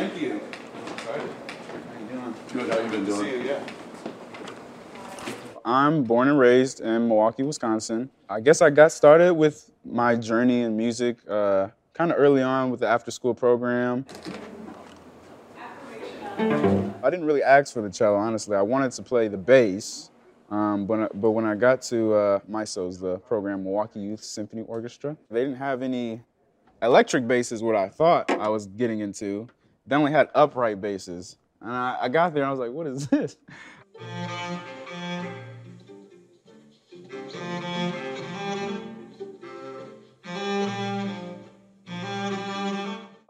Thank you. Excited. How you doing? Good. How you been doing? See you, yeah. I'm born and raised in Milwaukee, Wisconsin. I guess I got started with my journey in music uh, kind of early on with the after school program. I didn't really ask for the cello, honestly. I wanted to play the bass, um, but, but when I got to uh, MYSO's, the program Milwaukee Youth Symphony Orchestra, they didn't have any electric basses, what I thought I was getting into. They only had upright basses. And I, I got there and I was like, what is this?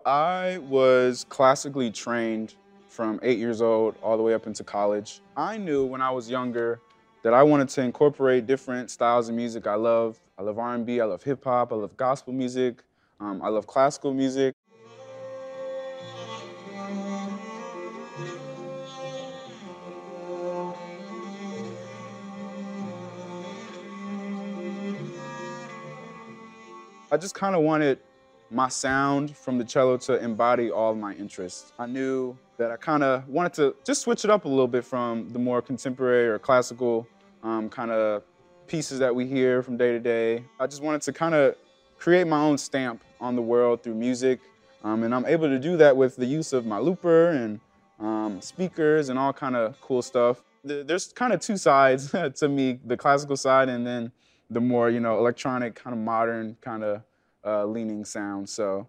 I was classically trained from eight years old all the way up into college. I knew when I was younger that I wanted to incorporate different styles of music I love. I love R&B, I love hip hop, I love gospel music, um, I love classical music. I just kind of wanted my sound from the cello to embody all my interests. I knew that I kind of wanted to just switch it up a little bit from the more contemporary or classical um, kind of pieces that we hear from day to day. I just wanted to kind of create my own stamp on the world through music. Um, and I'm able to do that with the use of my looper and um, speakers and all kind of cool stuff. There's kind of two sides to me, the classical side and then the more, you know, electronic, kind of modern, kind of uh, leaning sound. So.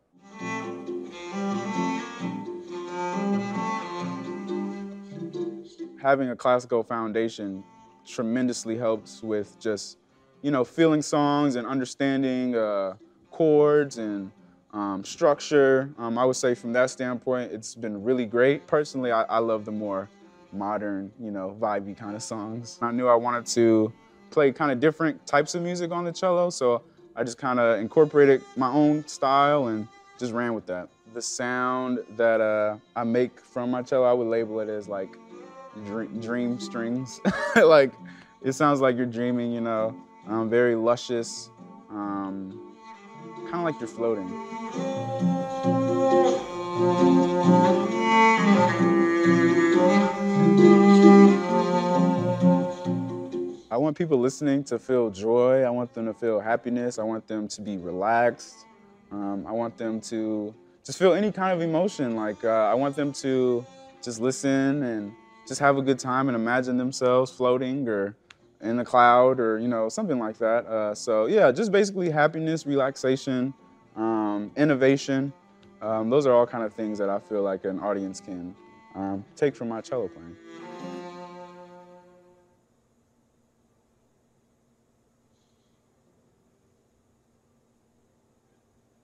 Having a classical foundation tremendously helps with just, you know, feeling songs and understanding uh, chords and um, structure. Um, I would say from that standpoint, it's been really great. Personally, I, I love the more modern, you know, vibey kind of songs. I knew I wanted to play kind of different types of music on the cello, so I just kind of incorporated my own style and just ran with that. The sound that uh, I make from my cello, I would label it as like dream, strings. like it sounds like you're dreaming, you know, um, very luscious, um, kind of like you're floating. Want people listening to feel joy. I want them to feel happiness. I want them to be relaxed. Um, I want them to just feel any kind of emotion. Like uh, I want them to just listen and just have a good time and imagine themselves floating or in a cloud or you know something like that. Uh, so yeah, just basically happiness, relaxation, um, innovation. Um, those are all kind of things that I feel like an audience can um, take from my cello playing.